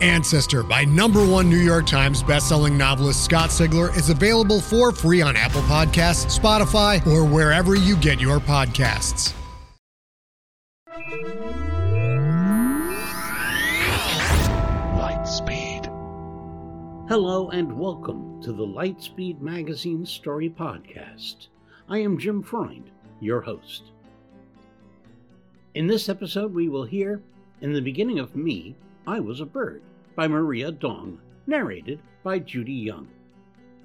Ancestor by number one New York Times bestselling novelist Scott Sigler is available for free on Apple Podcasts, Spotify, or wherever you get your podcasts. Lightspeed. Hello and welcome to the Lightspeed Magazine Story Podcast. I am Jim Freund, your host. In this episode, we will hear In the Beginning of Me, I Was a Bird by Maria Dong, narrated by Judy Young.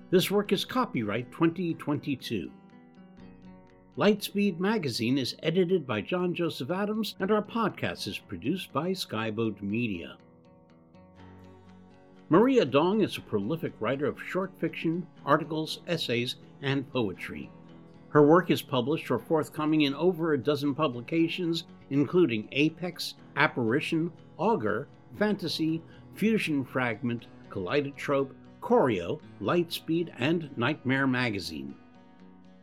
This work is copyright 2022. Lightspeed Magazine is edited by John Joseph Adams, and our podcast is produced by Skyboat Media. Maria Dong is a prolific writer of short fiction, articles, essays, and poetry. Her work is published or forthcoming in over a dozen publications, including Apex, Apparition, Augur, Fantasy, Fusion Fragment, Kaleidotrope, Khoreo, Lightspeed, and Nightmare Magazine.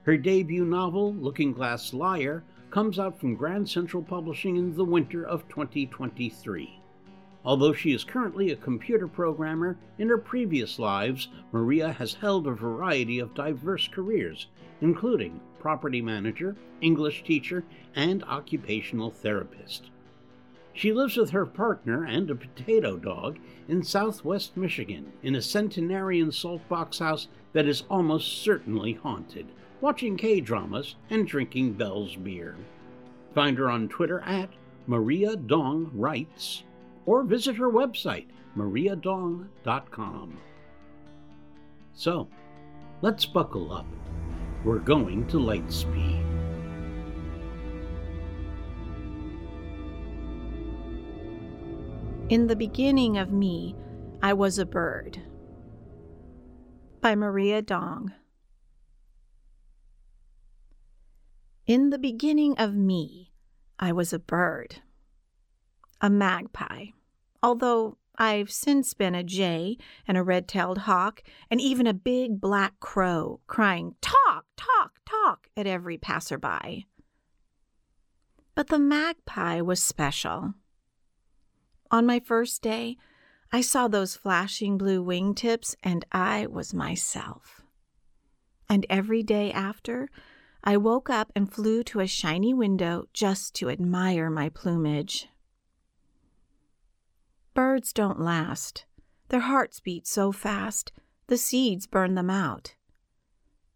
Her debut novel, Looking Glass Liar, comes out from Grand Central Publishing in the winter of 2023. Although she is currently a computer programmer, in her previous lives, Maria has held a variety of diverse careers, including property manager, English teacher, and occupational therapist. She lives with her partner and a potato dog in southwest Michigan in a centenarian saltbox house that is almost certainly haunted, watching K dramas and drinking Bell's beer. Find her on Twitter at Maria Dong Writes or visit her website, mariadong.com. So, let's buckle up. We're going to Lightspeed. In the beginning of me, I was a bird. By Maria Dong. In the beginning of me, I was a bird. A magpie, although I've since been a jay and a red tailed hawk and even a big black crow crying, Talk, talk, talk at every passerby. But the magpie was special. On my first day, I saw those flashing blue wingtips and I was myself. And every day after, I woke up and flew to a shiny window just to admire my plumage. Birds don't last. Their hearts beat so fast, the seeds burn them out.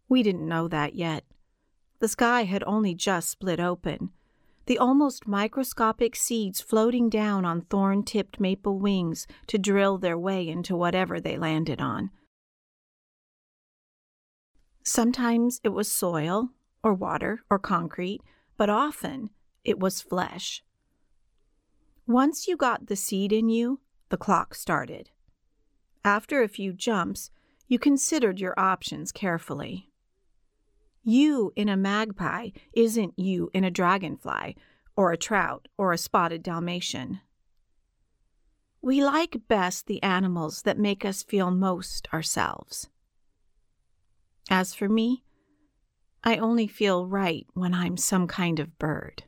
We didn't know that yet. The sky had only just split open, the almost microscopic seeds floating down on thorn tipped maple wings to drill their way into whatever they landed on. Sometimes it was soil, or water, or concrete, but often it was flesh. Once you got the seed in you, the clock started. After a few jumps, you considered your options carefully. You in a magpie isn't you in a dragonfly, or a trout, or a spotted Dalmatian. We like best the animals that make us feel most ourselves. As for me, I only feel right when I'm some kind of bird.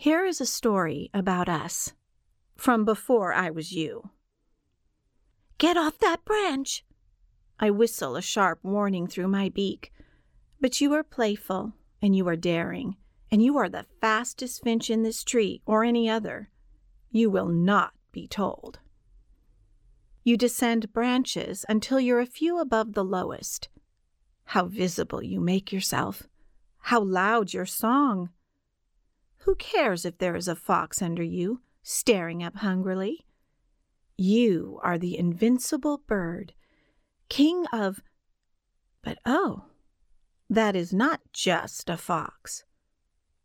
Here is a story about us from before I was you. Get off that branch! I whistle a sharp warning through my beak. But you are playful, and you are daring, and you are the fastest finch in this tree or any other. You will not be told. You descend branches until you're a few above the lowest. How visible you make yourself! How loud your song! Who cares if there is a fox under you, staring up hungrily? You are the invincible bird king of. But oh, that is not just a fox.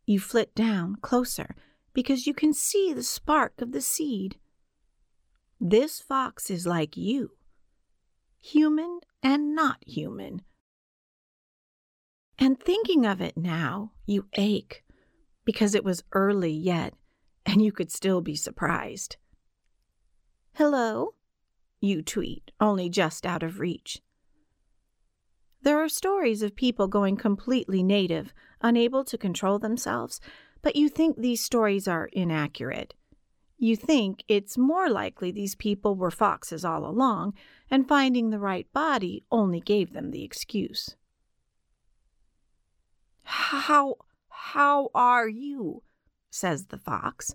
You flit down closer because you can see the spark of the seed. This fox is like you human and not human. And thinking of it now, you ache because it was early yet and you could still be surprised. Hello? You tweet, only just out of reach. There are stories of people going completely native, unable to control themselves, but you think these stories are inaccurate. You think it's more likely these people were foxes all along, and finding the right body only gave them the excuse. How, how are you? says the fox.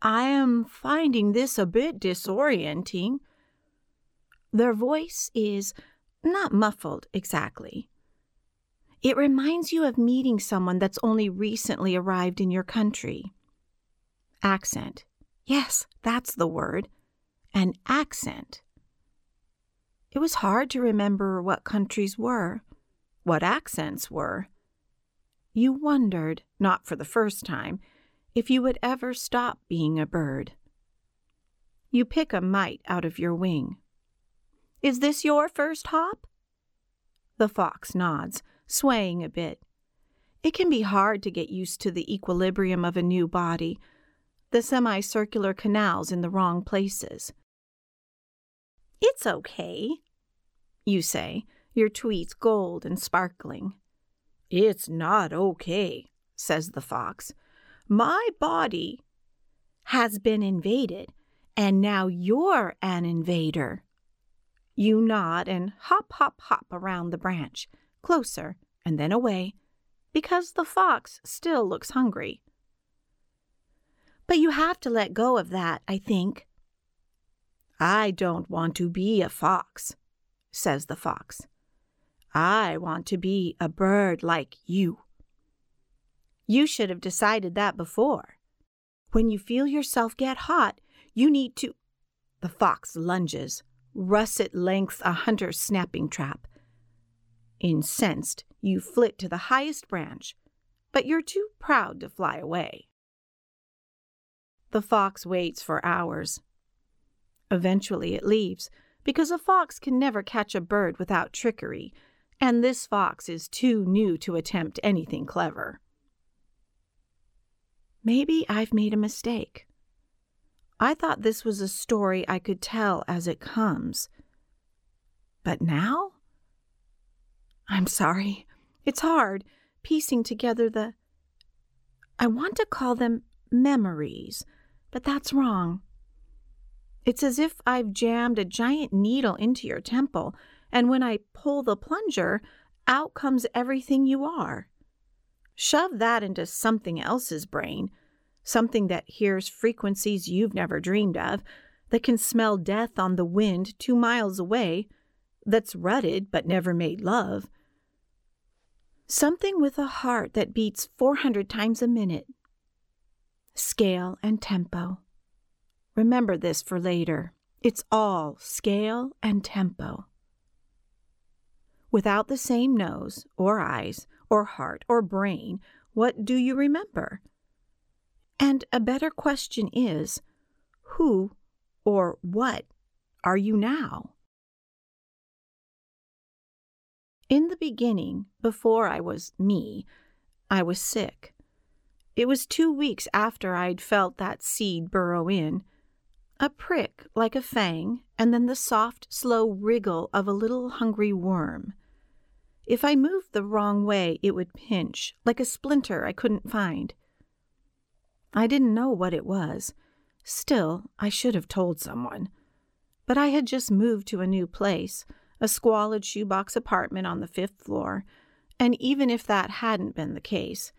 I am finding this a bit disorienting. Their voice is not muffled exactly. It reminds you of meeting someone that's only recently arrived in your country. Accent. Yes, that's the word. An accent. It was hard to remember what countries were, what accents were. You wondered, not for the first time, if you would ever stop being a bird. You pick a mite out of your wing. Is this your first hop? The fox nods, swaying a bit. It can be hard to get used to the equilibrium of a new body, the semicircular canals in the wrong places. It's okay, you say, your tweets gold and sparkling. It's not okay, says the fox. My body has been invaded, and now you're an invader. You nod and hop, hop, hop around the branch, closer and then away, because the fox still looks hungry. But you have to let go of that, I think. I don't want to be a fox, says the fox. I want to be a bird like you. You should have decided that before. When you feel yourself get hot, you need to. The fox lunges, russet lengths a hunter's snapping trap. Incensed, you flit to the highest branch, but you're too proud to fly away. The fox waits for hours. Eventually it leaves, because a fox can never catch a bird without trickery, and this fox is too new to attempt anything clever. Maybe I've made a mistake. I thought this was a story I could tell as it comes. But now? I'm sorry. It's hard piecing together the. I want to call them memories, but that's wrong. It's as if I've jammed a giant needle into your temple, and when I pull the plunger, out comes everything you are. Shove that into something else's brain something that hears frequencies you've never dreamed of, that can smell death on the wind two miles away, that's rutted but never made love. Something with a heart that beats 400 times a minute. Scale and tempo. Remember this for later. It's all scale and tempo. Without the same nose, or eyes, or heart, or brain, what do you remember? And a better question is who or what are you now? In the beginning, before I was me, I was sick. It was two weeks after I'd felt that seed burrow in. A prick like a fang, and then the soft, slow wriggle of a little hungry worm. If I moved the wrong way, it would pinch, like a splinter I couldn't find. I didn't know what it was. Still, I should have told someone. But I had just moved to a new place, a squalid shoebox apartment on the fifth floor, and even if that hadn't been the case,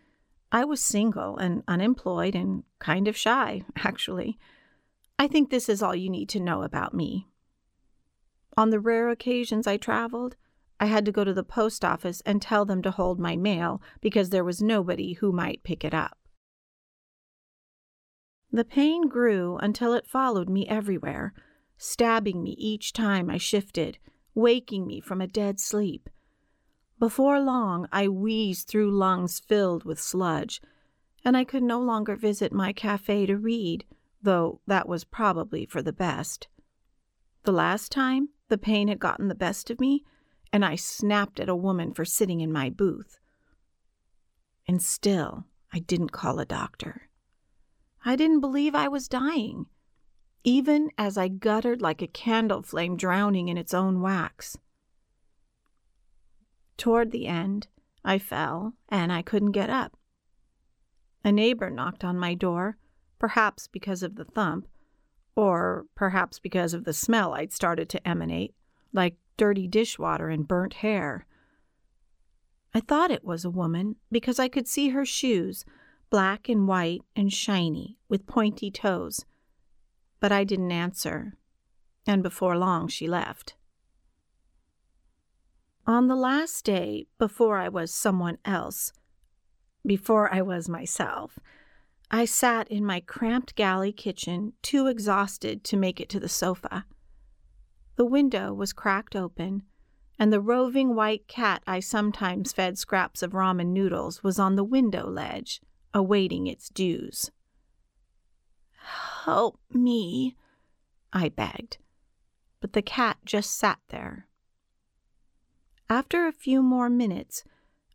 I was single and unemployed and kind of shy, actually. I think this is all you need to know about me. On the rare occasions I traveled, I had to go to the post office and tell them to hold my mail because there was nobody who might pick it up. The pain grew until it followed me everywhere, stabbing me each time I shifted, waking me from a dead sleep. Before long, I wheezed through lungs filled with sludge, and I could no longer visit my cafe to read, though that was probably for the best. The last time the pain had gotten the best of me, and I snapped at a woman for sitting in my booth. And still, I didn't call a doctor. I didn't believe I was dying, even as I guttered like a candle flame drowning in its own wax. Toward the end, I fell and I couldn't get up. A neighbor knocked on my door, perhaps because of the thump, or perhaps because of the smell I'd started to emanate, like dirty dishwater and burnt hair. I thought it was a woman because I could see her shoes, black and white and shiny, with pointy toes. But I didn't answer, and before long she left. On the last day, before I was someone else, before I was myself, I sat in my cramped galley kitchen, too exhausted to make it to the sofa. The window was cracked open, and the roving white cat I sometimes fed scraps of ramen noodles was on the window ledge, awaiting its dues. Help me, I begged, but the cat just sat there, after a few more minutes,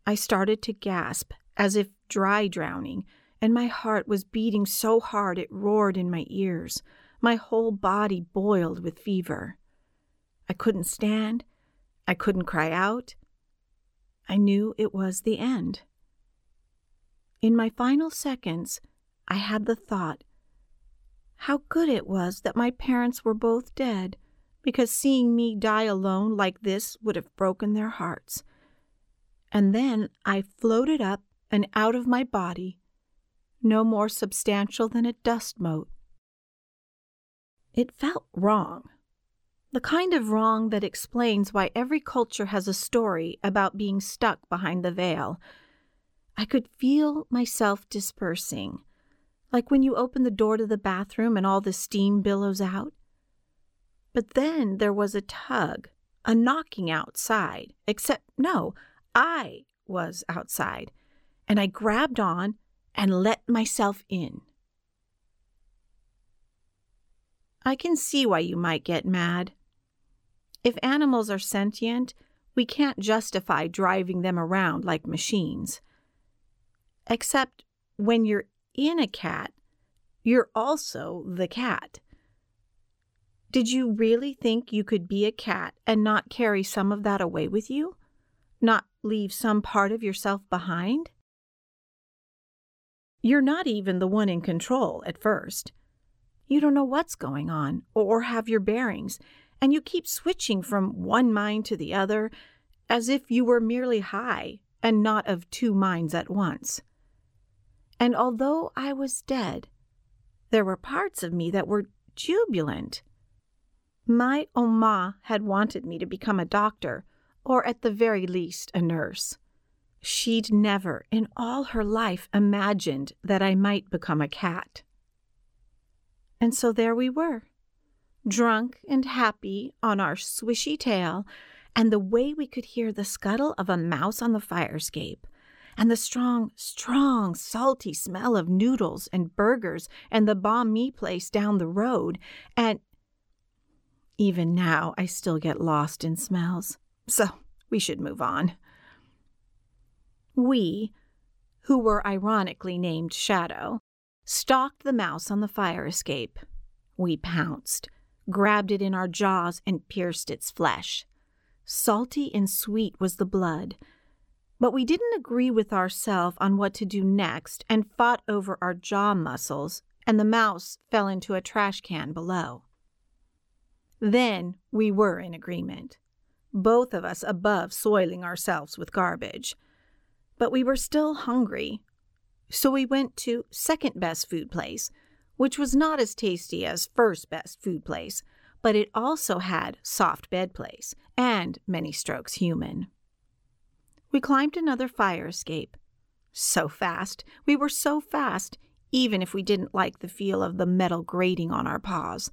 I started to gasp as if dry drowning, and my heart was beating so hard it roared in my ears. My whole body boiled with fever. I couldn't stand. I couldn't cry out. I knew it was the end. In my final seconds, I had the thought how good it was that my parents were both dead because seeing me die alone like this would have broken their hearts. And then I floated up and out of my body, no more substantial than a dust mote. It felt wrong. The kind of wrong that explains why every culture has a story about being stuck behind the veil. I could feel myself dispersing, like when you open the door to the bathroom and all the steam billows out. But then there was a tug, a knocking outside, except no, I was outside, and I grabbed on and let myself in. I can see why you might get mad. If animals are sentient, we can't justify driving them around like machines. Except when you're in a cat, you're also the cat. Did you really think you could be a cat and not carry some of that away with you? Not leave some part of yourself behind? You're not even the one in control at first. You don't know what's going on or have your bearings, and you keep switching from one mind to the other as if you were merely high and not of two minds at once. And although I was dead, there were parts of me that were jubilant my Oma had wanted me to become a doctor, or at the very least a nurse. She'd never in all her life imagined that I might become a cat. And so there we were, drunk and happy on our swishy tail, and the way we could hear the scuttle of a mouse on the fire escape, and the strong, strong, salty smell of noodles and burgers and the banh mi place down the road, and even now, I still get lost in smells. So we should move on. We, who were ironically named Shadow, stalked the mouse on the fire escape. We pounced, grabbed it in our jaws, and pierced its flesh. Salty and sweet was the blood. But we didn't agree with ourselves on what to do next and fought over our jaw muscles, and the mouse fell into a trash can below. Then we were in agreement, both of us above soiling ourselves with garbage. But we were still hungry, so we went to second best food place, which was not as tasty as first best food place, but it also had soft bed place and many strokes human. We climbed another fire escape. So fast, we were so fast, even if we didn't like the feel of the metal grating on our paws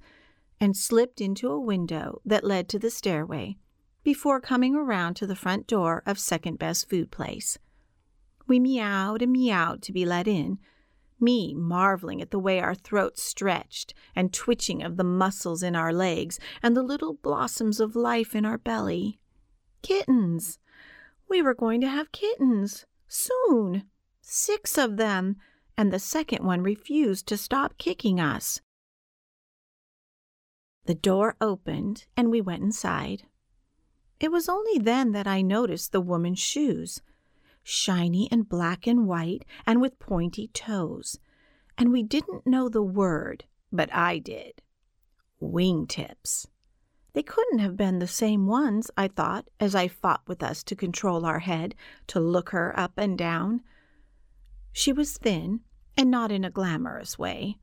and slipped into a window that led to the stairway before coming around to the front door of second best food place. We meowed and meowed to be let in, me marveling at the way our throats stretched and twitching of the muscles in our legs and the little blossoms of life in our belly. Kittens! We were going to have kittens soon. Six of them, and the second one refused to stop kicking us. The door opened, and we went inside. It was only then that I noticed the woman's shoes, shiny and black and white, and with pointy toes. And we didn't know the word, but I did. Wingtips. They couldn't have been the same ones, I thought, as I fought with us to control our head, to look her up and down. She was thin, and not in a glamorous way.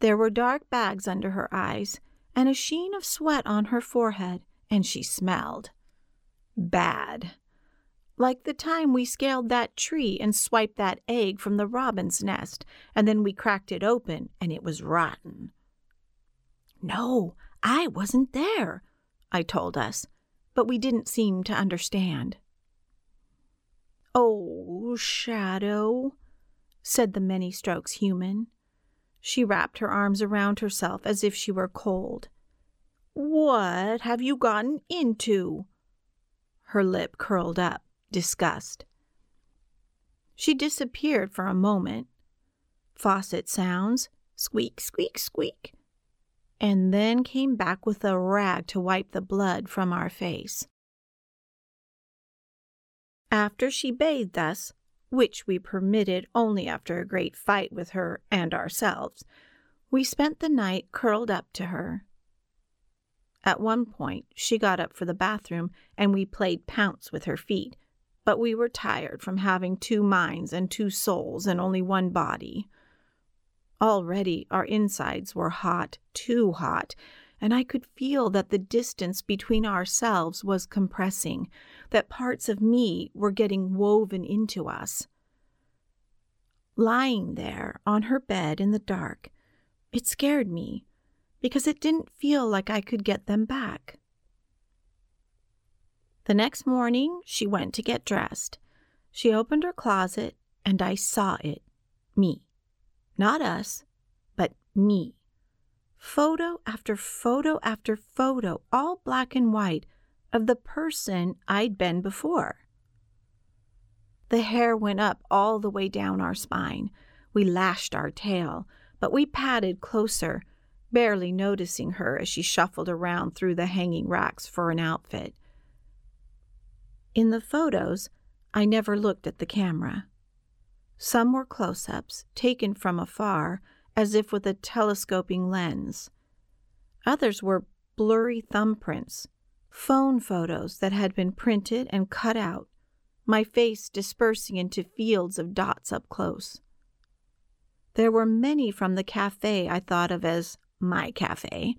There were dark bags under her eyes, and a sheen of sweat on her forehead, and she smelled. Bad. Like the time we scaled that tree and swiped that egg from the robin's nest, and then we cracked it open, and it was rotten. No, I wasn't there, I told us, but we didn't seem to understand. Oh, Shadow, said the many strokes human. She wrapped her arms around herself as if she were cold. What have you gotten into? Her lip curled up, disgust. She disappeared for a moment. Faucet sounds, squeak, squeak, squeak, and then came back with a rag to wipe the blood from our face. After she bathed us, which we permitted only after a great fight with her and ourselves, we spent the night curled up to her. At one point, she got up for the bathroom and we played pounce with her feet, but we were tired from having two minds and two souls and only one body. Already our insides were hot, too hot, and I could feel that the distance between ourselves was compressing, that parts of me were getting woven into us. Lying there on her bed in the dark, it scared me because it didn't feel like I could get them back. The next morning, she went to get dressed. She opened her closet, and I saw it me. Not us, but me. Photo after photo after photo, all black and white, of the person I'd been before. The hair went up all the way down our spine. We lashed our tail, but we padded closer, barely noticing her as she shuffled around through the hanging racks for an outfit. In the photos, I never looked at the camera. Some were close ups, taken from afar, as if with a telescoping lens. Others were blurry thumbprints, phone photos that had been printed and cut out, my face dispersing into fields of dots up close. There were many from the cafe I thought of as my cafe.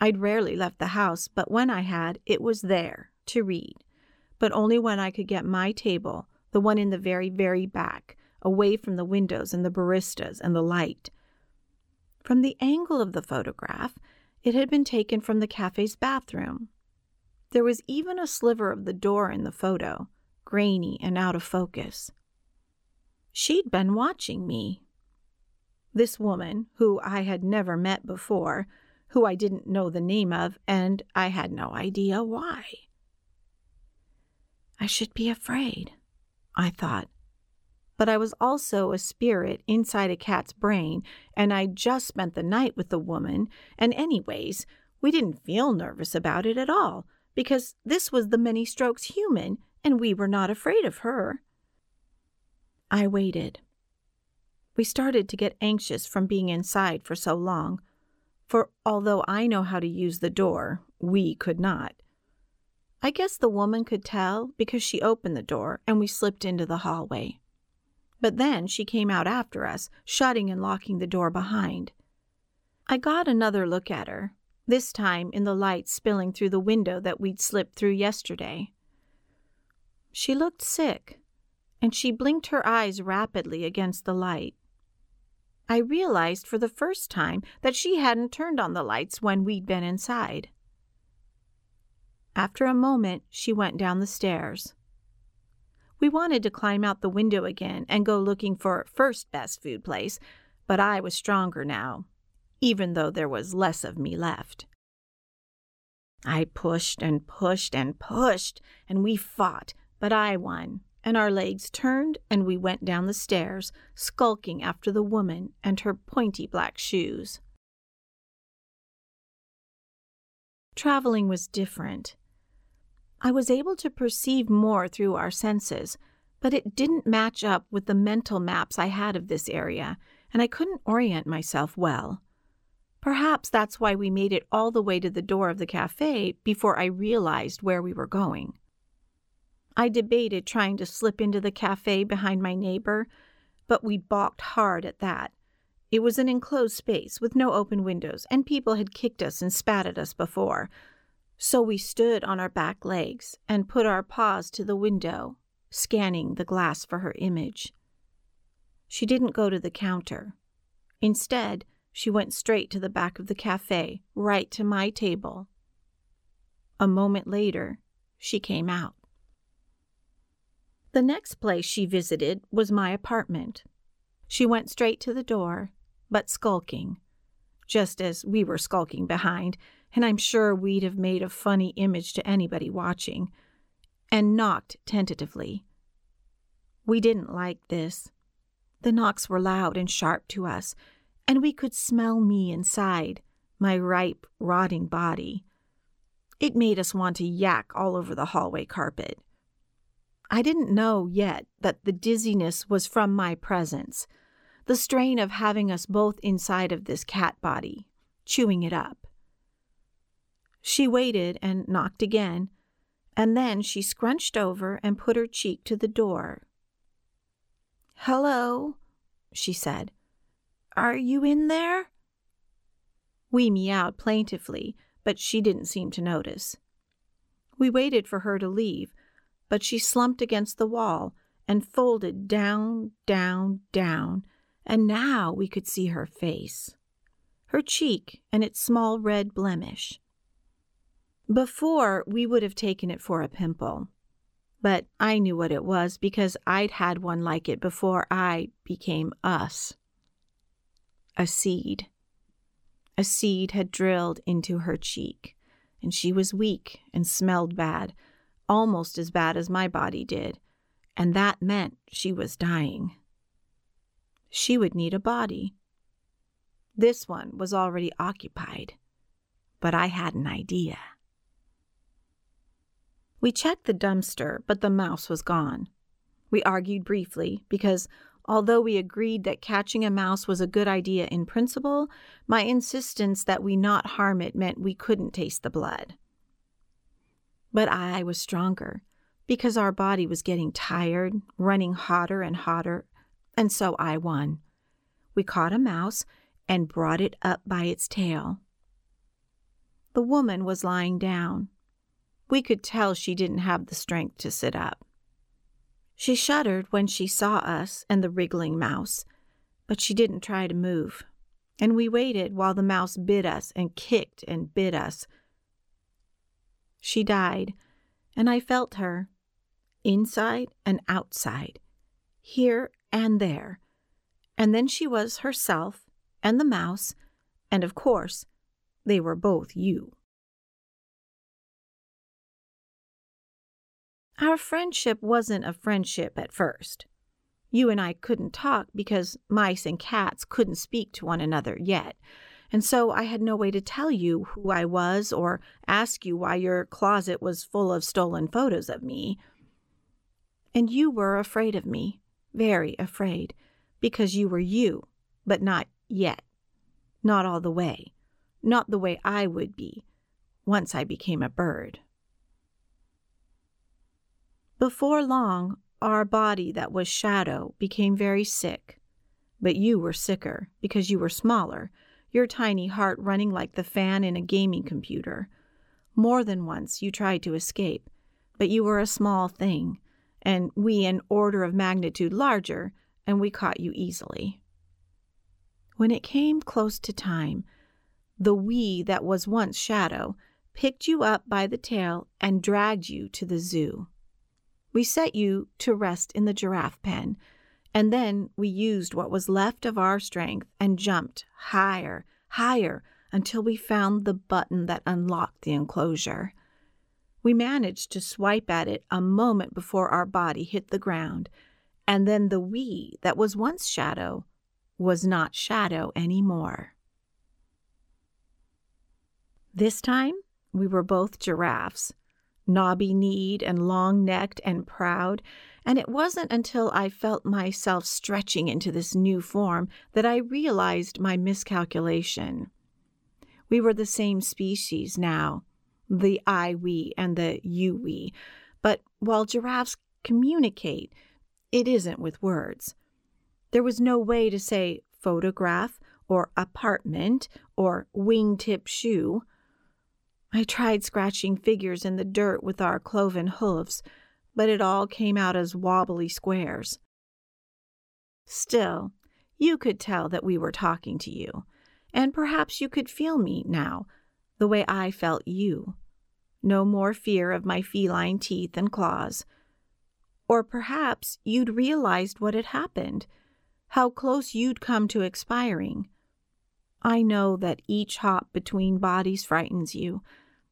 I'd rarely left the house, but when I had, it was there to read, but only when I could get my table, the one in the very, very back, away from the windows and the baristas and the light. From the angle of the photograph, it had been taken from the cafe's bathroom. There was even a sliver of the door in the photo, grainy and out of focus. She'd been watching me. This woman, who I had never met before, who I didn't know the name of, and I had no idea why. I should be afraid, I thought but I was also a spirit inside a cat's brain, and I'd just spent the night with the woman, and anyways, we didn't feel nervous about it at all, because this was the many strokes human, and we were not afraid of her. I waited. We started to get anxious from being inside for so long, for although I know how to use the door, we could not. I guess the woman could tell because she opened the door and we slipped into the hallway. But then she came out after us, shutting and locking the door behind. I got another look at her, this time in the light spilling through the window that we'd slipped through yesterday. She looked sick, and she blinked her eyes rapidly against the light. I realized for the first time that she hadn't turned on the lights when we'd been inside. After a moment, she went down the stairs. We wanted to climb out the window again and go looking for first best food place, but I was stronger now, even though there was less of me left. I pushed and pushed and pushed, and we fought, but I won, and our legs turned, and we went down the stairs, skulking after the woman and her pointy black shoes. Traveling was different. I was able to perceive more through our senses, but it didn't match up with the mental maps I had of this area, and I couldn't orient myself well. Perhaps that's why we made it all the way to the door of the cafe before I realized where we were going. I debated trying to slip into the cafe behind my neighbor, but we balked hard at that. It was an enclosed space with no open windows, and people had kicked us and spat at us before. So we stood on our back legs and put our paws to the window, scanning the glass for her image. She didn't go to the counter. Instead, she went straight to the back of the cafe, right to my table. A moment later, she came out. The next place she visited was my apartment. She went straight to the door, but skulking, just as we were skulking behind, and I'm sure we'd have made a funny image to anybody watching, and knocked tentatively. We didn't like this. The knocks were loud and sharp to us, and we could smell me inside, my ripe, rotting body. It made us want to yak all over the hallway carpet. I didn't know yet that the dizziness was from my presence, the strain of having us both inside of this cat body, chewing it up. She waited and knocked again, and then she scrunched over and put her cheek to the door. Hello, she said. Are you in there? We meowed plaintively, but she didn't seem to notice. We waited for her to leave, but she slumped against the wall and folded down, down, down, and now we could see her face, her cheek and its small red blemish. Before, we would have taken it for a pimple, but I knew what it was because I'd had one like it before I became us a seed. A seed had drilled into her cheek, and she was weak and smelled bad, almost as bad as my body did, and that meant she was dying. She would need a body. This one was already occupied, but I had an idea. We checked the dumpster, but the mouse was gone. We argued briefly because Although we agreed that catching a mouse was a good idea in principle, my insistence that we not harm it meant we couldn't taste the blood. But I was stronger because our body was getting tired, running hotter and hotter, and so I won. We caught a mouse and brought it up by its tail. The woman was lying down. We could tell she didn't have the strength to sit up. She shuddered when she saw us and the wriggling mouse, but she didn't try to move, and we waited while the mouse bit us and kicked and bit us. She died, and I felt her, inside and outside, here and there, and then she was herself and the mouse, and of course, they were both you. Our friendship wasn't a friendship at first. You and I couldn't talk because mice and cats couldn't speak to one another yet, and so I had no way to tell you who I was or ask you why your closet was full of stolen photos of me. And you were afraid of me, very afraid, because you were you, but not yet. Not all the way. Not the way I would be once I became a bird. Before long, our body that was shadow became very sick. But you were sicker because you were smaller, your tiny heart running like the fan in a gaming computer. More than once you tried to escape, but you were a small thing, and we an order of magnitude larger, and we caught you easily. When it came close to time, the we that was once shadow picked you up by the tail and dragged you to the zoo. We set you to rest in the giraffe pen, and then we used what was left of our strength and jumped higher, higher, until we found the button that unlocked the enclosure. We managed to swipe at it a moment before our body hit the ground, and then the we that was once Shadow was not Shadow anymore. This time, we were both giraffes, knobby kneed and long necked and proud, and it wasn't until I felt myself stretching into this new form that I realized my miscalculation. We were the same species now, the I we and the you we, but while giraffes communicate, it isn't with words. There was no way to say photograph or apartment or wingtip shoe. I tried scratching figures in the dirt with our cloven hooves, but it all came out as wobbly squares. Still, you could tell that we were talking to you, and perhaps you could feel me now, the way I felt you. No more fear of my feline teeth and claws. Or perhaps you'd realized what had happened, how close you'd come to expiring. I know that each hop between bodies frightens you,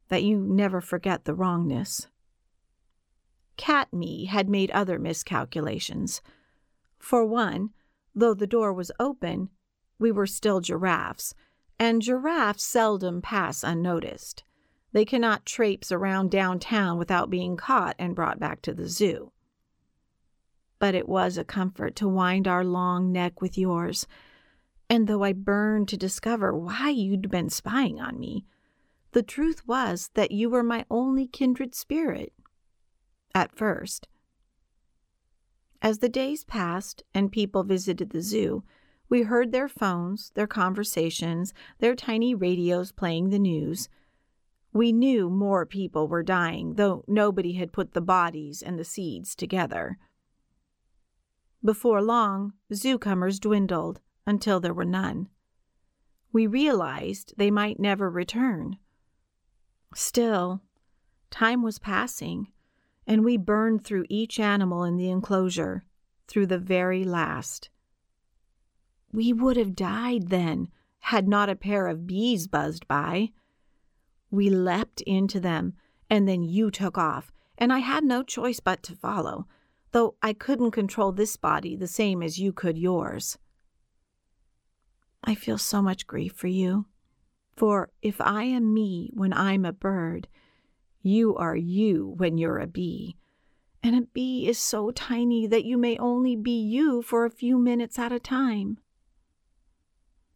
that you never forget the wrongness. Cat me had made other miscalculations. For one, though the door was open, we were still giraffes, and giraffes seldom pass unnoticed. They cannot traipse around downtown without being caught and brought back to the zoo. But it was a comfort to wind our long neck with yours, and though I burned to discover why you'd been spying on me, the truth was that you were my only kindred spirit. At first. As the days passed and people visited the zoo, we heard their phones, their conversations, their tiny radios playing the news. We knew more people were dying, though nobody had put the bodies and the seeds together. Before long, zoocomers dwindled until there were none. We realized they might never return. Still, time was passing, and we burned through each animal in the enclosure, through the very last. We would have died then, had not a pair of bees buzzed by. We leapt into them, and then you took off, and I had no choice but to follow, though I couldn't control this body the same as you could yours. I feel so much grief for you. For if I am me when I'm a bird, you are you when you're a bee. And a bee is so tiny that you may only be you for a few minutes at a time.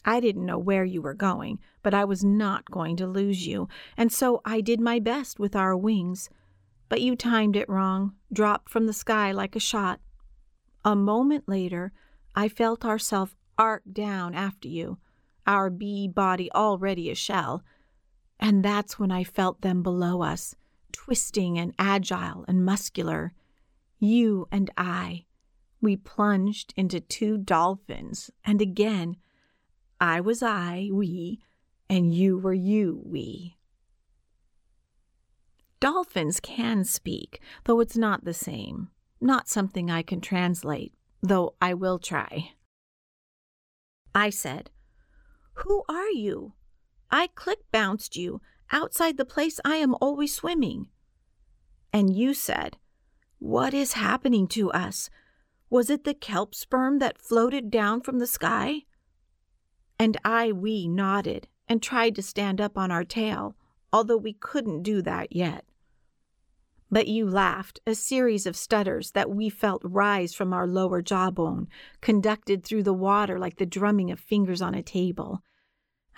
I didn't know where you were going, but I was not going to lose you, and so I did my best with our wings. But you timed it wrong, dropped from the sky like a shot. A moment later, I felt ourselves arc down after you, our bee body already a shell. And that's when I felt them below us, twisting and agile and muscular. You and I. We plunged into two dolphins, and again, I was I, we, and you were you, we. Dolphins can speak, though it's not the same. Not something I can translate, though I will try. I said, who are you? I click bounced you outside the place I am always swimming. And you said, What is happening to us? Was it the kelp sperm that floated down from the sky? And I, we nodded and tried to stand up on our tail, although we couldn't do that yet. But you laughed, a series of stutters that we felt rise from our lower jawbone, conducted through the water like the drumming of fingers on a table.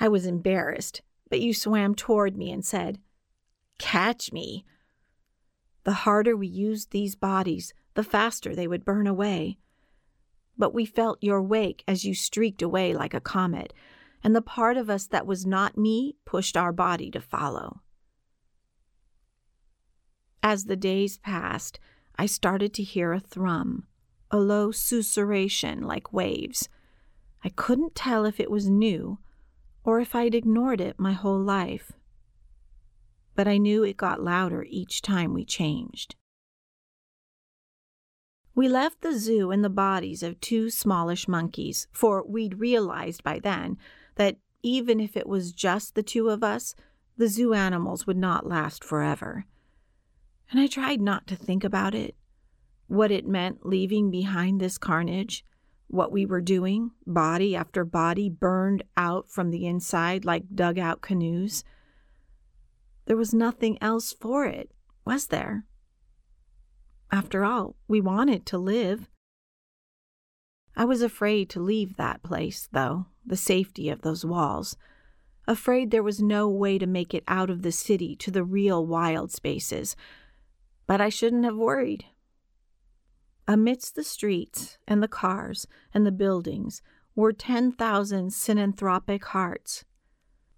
I was embarrassed, but you swam toward me and said, Catch me. The harder we used these bodies, the faster they would burn away. But we felt your wake as you streaked away like a comet, and the part of us that was not me pushed our body to follow. As the days passed, I started to hear a thrum, a low susurration like waves. I couldn't tell if it was new or if I'd ignored it my whole life. But I knew it got louder each time we changed. We left the zoo in the bodies of two smallish monkeys, for we'd realized by then that even if it was just the two of us, the zoo animals would not last forever. And I tried not to think about it, what it meant leaving behind this carnage, what we were doing, body after body burned out from the inside like dugout canoes. There was nothing else for it, was there? After all, we wanted to live. I was afraid to leave that place, though, the safety of those walls. Afraid there was no way to make it out of the city to the real wild spaces. But I shouldn't have worried. Amidst the streets and the cars and the buildings were 10,000 synanthropic hearts.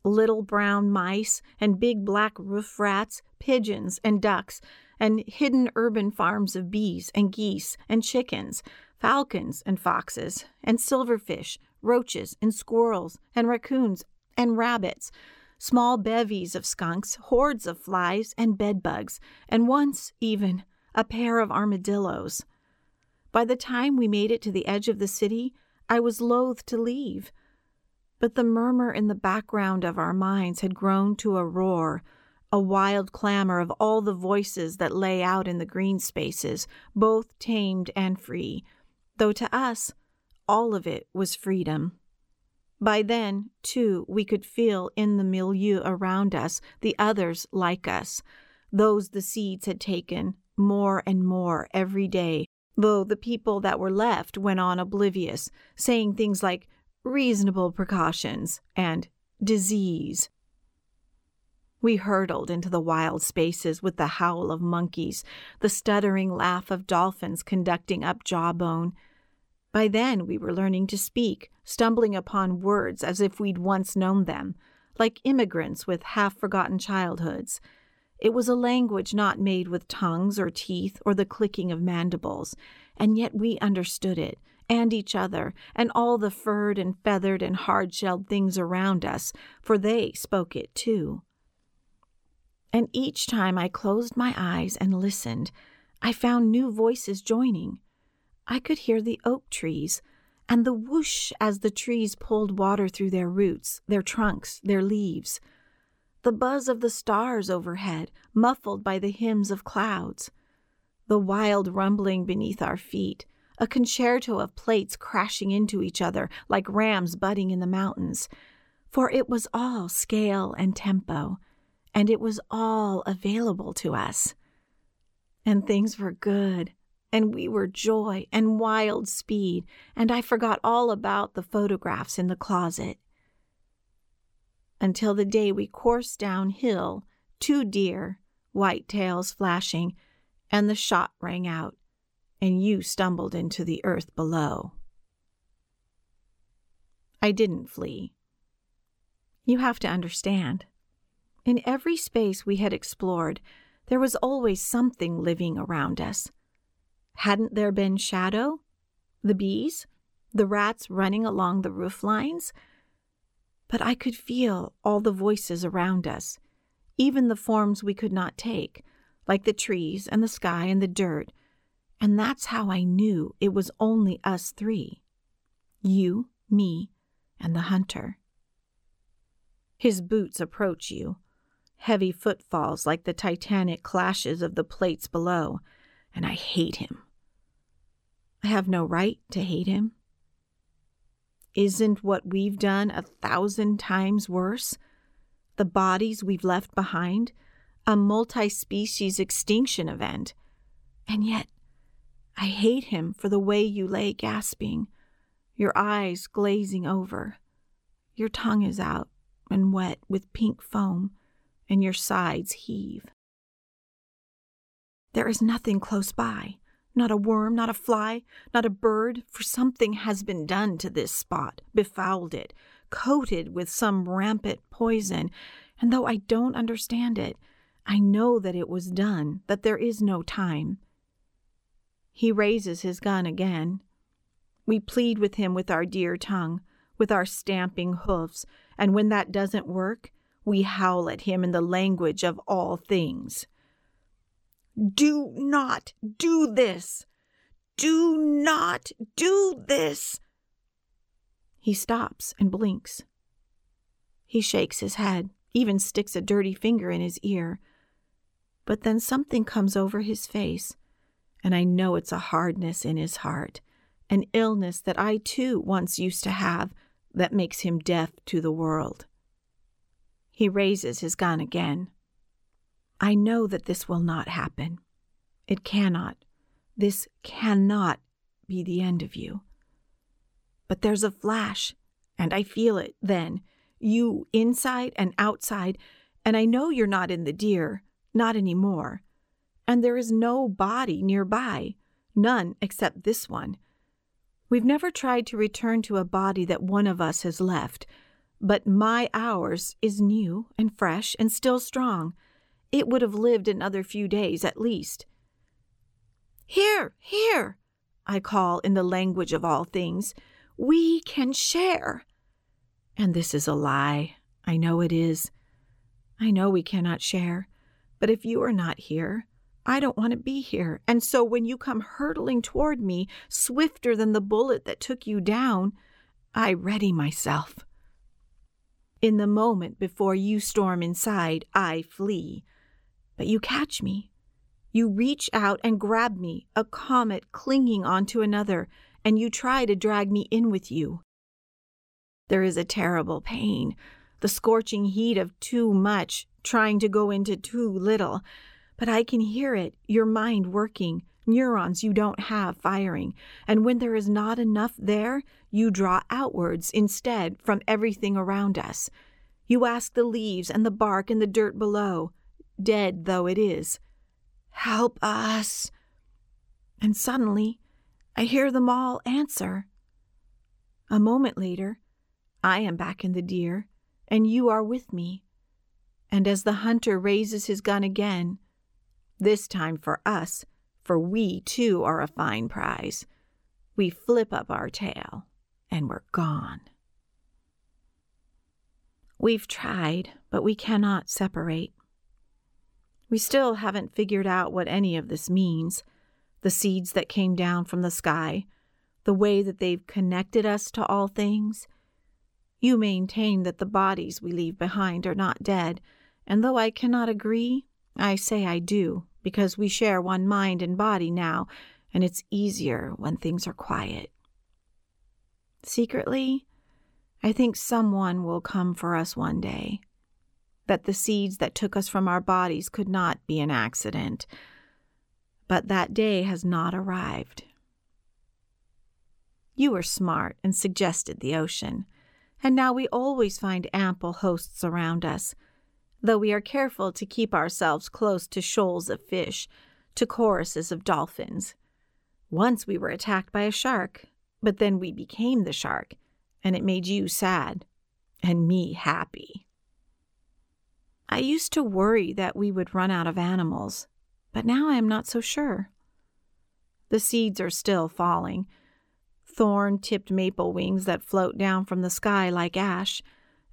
Little brown mice and big black roof rats, pigeons and ducks, and hidden urban farms of bees and geese and chickens, falcons and foxes, and silverfish, roaches and squirrels and raccoons and rabbits, small bevies of skunks, hordes of flies and bedbugs, and once, even, a pair of armadillos. By the time we made it to the edge of the city, I was loath to leave. But the murmur in the background of our minds had grown to a roar, a wild clamor of all the voices that lay out in the green spaces, both tamed and free, though to us, all of it was freedom. By then, too, we could feel in the milieu around us the others like us, those the seeds had taken, more and more every day though the people that were left went on oblivious, saying things like reasonable precautions and disease. We hurtled into the wild spaces with the howl of monkeys, the stuttering laugh of dolphins conducting up Jawbone. By then we were learning to speak, stumbling upon words as if we'd once known them, like immigrants with half forgotten childhoods. It was a language not made with tongues or teeth or the clicking of mandibles, and yet we understood it, and each other, and all the furred and feathered and hard shelled things around us, for they spoke it too. And each time I closed my eyes and listened, I found new voices joining. I could hear the oak trees, and the whoosh as the trees pulled water through their roots, their trunks, their leaves the buzz of the stars overhead, muffled by the hymns of clouds, the wild rumbling beneath our feet, a concerto of plates crashing into each other like rams butting in the mountains. For it was all scale and tempo, and it was all available to us. And things were good, and we were joy and wild speed, and I forgot all about the photographs in the closet until the day we coursed downhill, two deer, white tails flashing, and the shot rang out, and you stumbled into the earth below. I didn't flee. You have to understand. In every space we had explored, there was always something living around us. Hadn't there been shadow? The bees? The rats running along the roof lines? but I could feel all the voices around us, even the forms we could not take, like the trees and the sky and the dirt, and that's how I knew it was only us three you, me, and the hunter. His boots approach you, heavy footfalls like the titanic clashes of the plates below, and I hate him. I have no right to hate him. Isn't what we've done a thousand times worse? The bodies we've left behind, a multi species extinction event. And yet, I hate him for the way you lay gasping, your eyes glazing over. Your tongue is out and wet with pink foam, and your sides heave. There is nothing close by, not a worm, not a fly, not a bird, for something has been done to this spot, befouled it, coated with some rampant poison, and though I don't understand it, I know that it was done, that there is no time. He raises his gun again. We plead with him with our dear tongue, with our stamping hoofs, and when that doesn't work, we howl at him in the language of all things. Do not do this. Do not do this. He stops and blinks. He shakes his head, even sticks a dirty finger in his ear. But then something comes over his face, and I know it's a hardness in his heart, an illness that I too once used to have that makes him deaf to the world. He raises his gun again. I know that this will not happen. It cannot. This cannot be the end of you. But there's a flash, and I feel it then, you inside and outside, and I know you're not in the deer, not any more. And there is no body nearby, none except this one. We've never tried to return to a body that one of us has left, but my ours is new and fresh and still strong. It would have lived another few days at least. Here, here, I call in the language of all things. We can share. And this is a lie. I know it is. I know we cannot share. But if you are not here, I don't want to be here. And so when you come hurtling toward me, swifter than the bullet that took you down, I ready myself. In the moment before you storm inside, I flee. But you catch me. You reach out and grab me, a comet clinging onto another, and you try to drag me in with you. There is a terrible pain, the scorching heat of too much trying to go into too little. But I can hear it, your mind working, neurons you don't have firing. And when there is not enough there, you draw outwards instead from everything around us. You ask the leaves and the bark and the dirt below, dead though it is, Help us. And suddenly, I hear them all answer. A moment later, I am back in the deer, and you are with me. And as the hunter raises his gun again, this time for us, for we too are a fine prize, we flip up our tail and we're gone. We've tried, but we cannot separate. We still haven't figured out what any of this means the seeds that came down from the sky, the way that they've connected us to all things. You maintain that the bodies we leave behind are not dead, and though I cannot agree, I say I do, because we share one mind and body now, and it's easier when things are quiet. Secretly, I think someone will come for us one day that the seeds that took us from our bodies could not be an accident. But that day has not arrived. You were smart and suggested the ocean, and now we always find ample hosts around us, though we are careful to keep ourselves close to shoals of fish, to choruses of dolphins. Once we were attacked by a shark, but then we became the shark, and it made you sad, and me happy. I used to worry that we would run out of animals, but now I am not so sure. The seeds are still falling. Thorn tipped maple wings that float down from the sky like ash,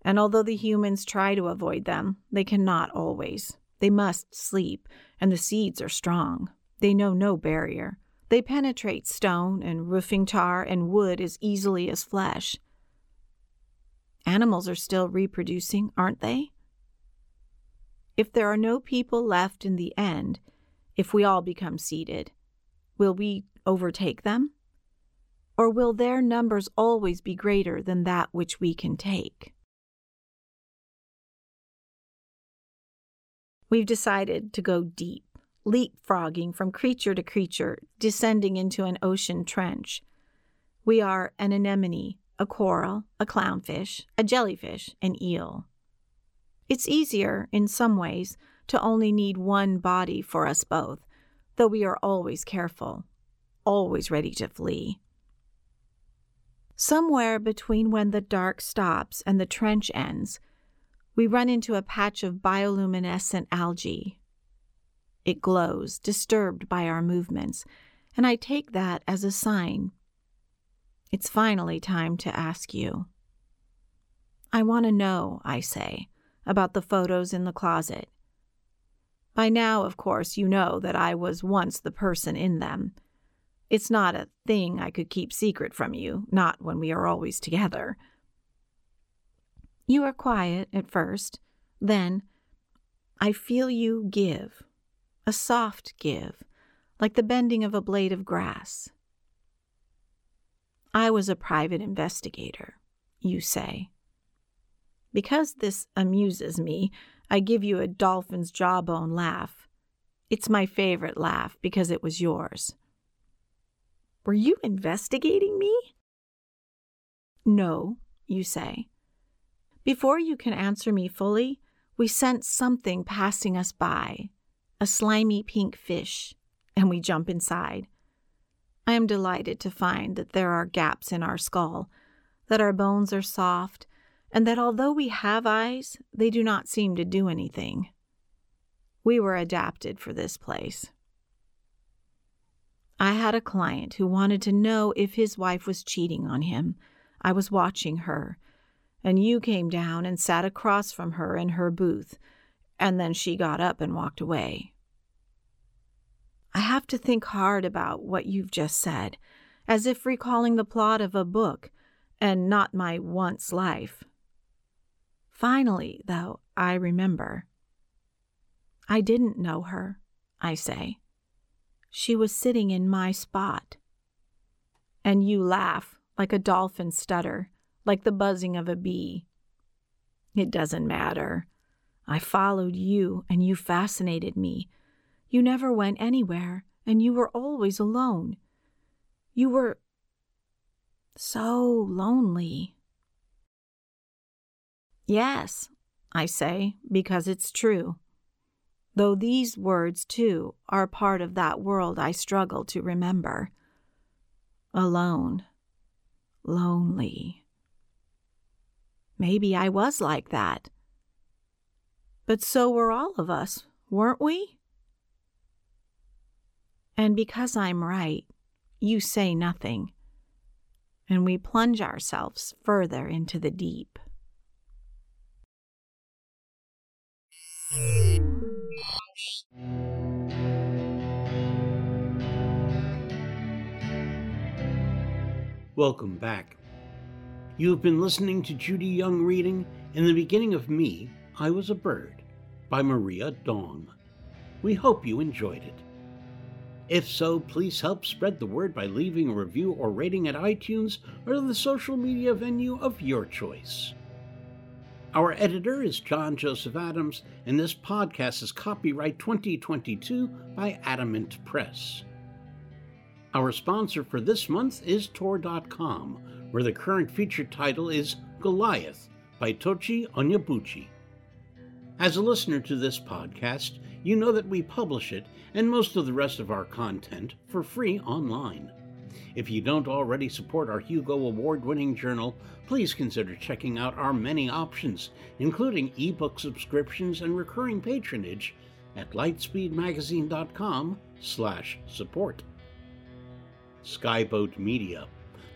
and although the humans try to avoid them, they cannot always. They must sleep, and the seeds are strong. They know no barrier. They penetrate stone and roofing tar and wood as easily as flesh. Animals are still reproducing, aren't they? If there are no people left in the end, if we all become seeded, will we overtake them? Or will their numbers always be greater than that which we can take? We've decided to go deep, leapfrogging from creature to creature, descending into an ocean trench. We are an anemone, a coral, a clownfish, a jellyfish, an eel. It's easier, in some ways, to only need one body for us both, though we are always careful, always ready to flee. Somewhere between when the dark stops and the trench ends, we run into a patch of bioluminescent algae. It glows, disturbed by our movements, and I take that as a sign. It's finally time to ask you. I want to know, I say about the photos in the closet. By now, of course, you know that I was once the person in them. It's not a thing I could keep secret from you, not when we are always together. You are quiet at first. Then, I feel you give, a soft give, like the bending of a blade of grass. I was a private investigator, you say. Because this amuses me, I give you a dolphin's jawbone laugh. It's my favorite laugh because it was yours. Were you investigating me? No, you say. Before you can answer me fully, we sense something passing us by a slimy pink fish, and we jump inside. I am delighted to find that there are gaps in our skull, that our bones are soft, and that although we have eyes, they do not seem to do anything. We were adapted for this place. I had a client who wanted to know if his wife was cheating on him. I was watching her, and you came down and sat across from her in her booth, and then she got up and walked away. I have to think hard about what you've just said, as if recalling the plot of a book and not my once life. Finally, though, I remember. I didn't know her, I say. She was sitting in my spot. And you laugh like a dolphin stutter, like the buzzing of a bee. It doesn't matter. I followed you, and you fascinated me. You never went anywhere, and you were always alone. You were so lonely. Yes, I say, because it's true. Though these words, too, are part of that world I struggle to remember. Alone. Lonely. Maybe I was like that. But so were all of us, weren't we? And because I'm right, you say nothing, and we plunge ourselves further into the deep. Welcome back. You have been listening to Judy Young reading In the Beginning of Me, I Was a Bird by Maria Dong. We hope you enjoyed it. If so, please help spread the word by leaving a review or rating at iTunes or the social media venue of your choice. Our editor is John Joseph Adams, and this podcast is copyright 2022 by Adamant Press. Our sponsor for this month is Tor.com, where the current feature title is Goliath by Tochi Onyebuchi. As a listener to this podcast, you know that we publish it and most of the rest of our content for free online. If you don't already support our Hugo Award winning journal, please consider checking out our many options, including ebook subscriptions and recurring patronage at lightspeedmagazine.com slash support. Skyboat Media,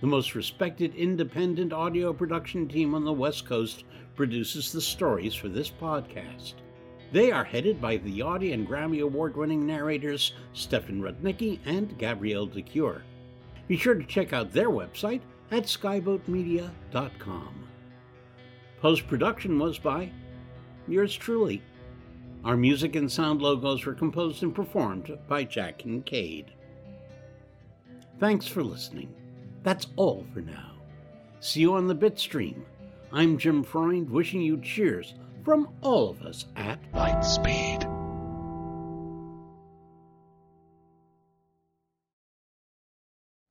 the most respected independent audio production team on the West Coast, produces the stories for this podcast. They are headed by the Audie and Grammy Award winning narrators Stefan Rudnicki and Gabrielle de Cuir. Be sure to check out their website at skyboatmedia.com. Post production was by yours truly. Our music and sound logos were composed and performed by Jack and Kincaid. Thanks for listening. That's all for now. See you on the Bitstream. I'm Jim Freund wishing you cheers from all of us at Lightspeed.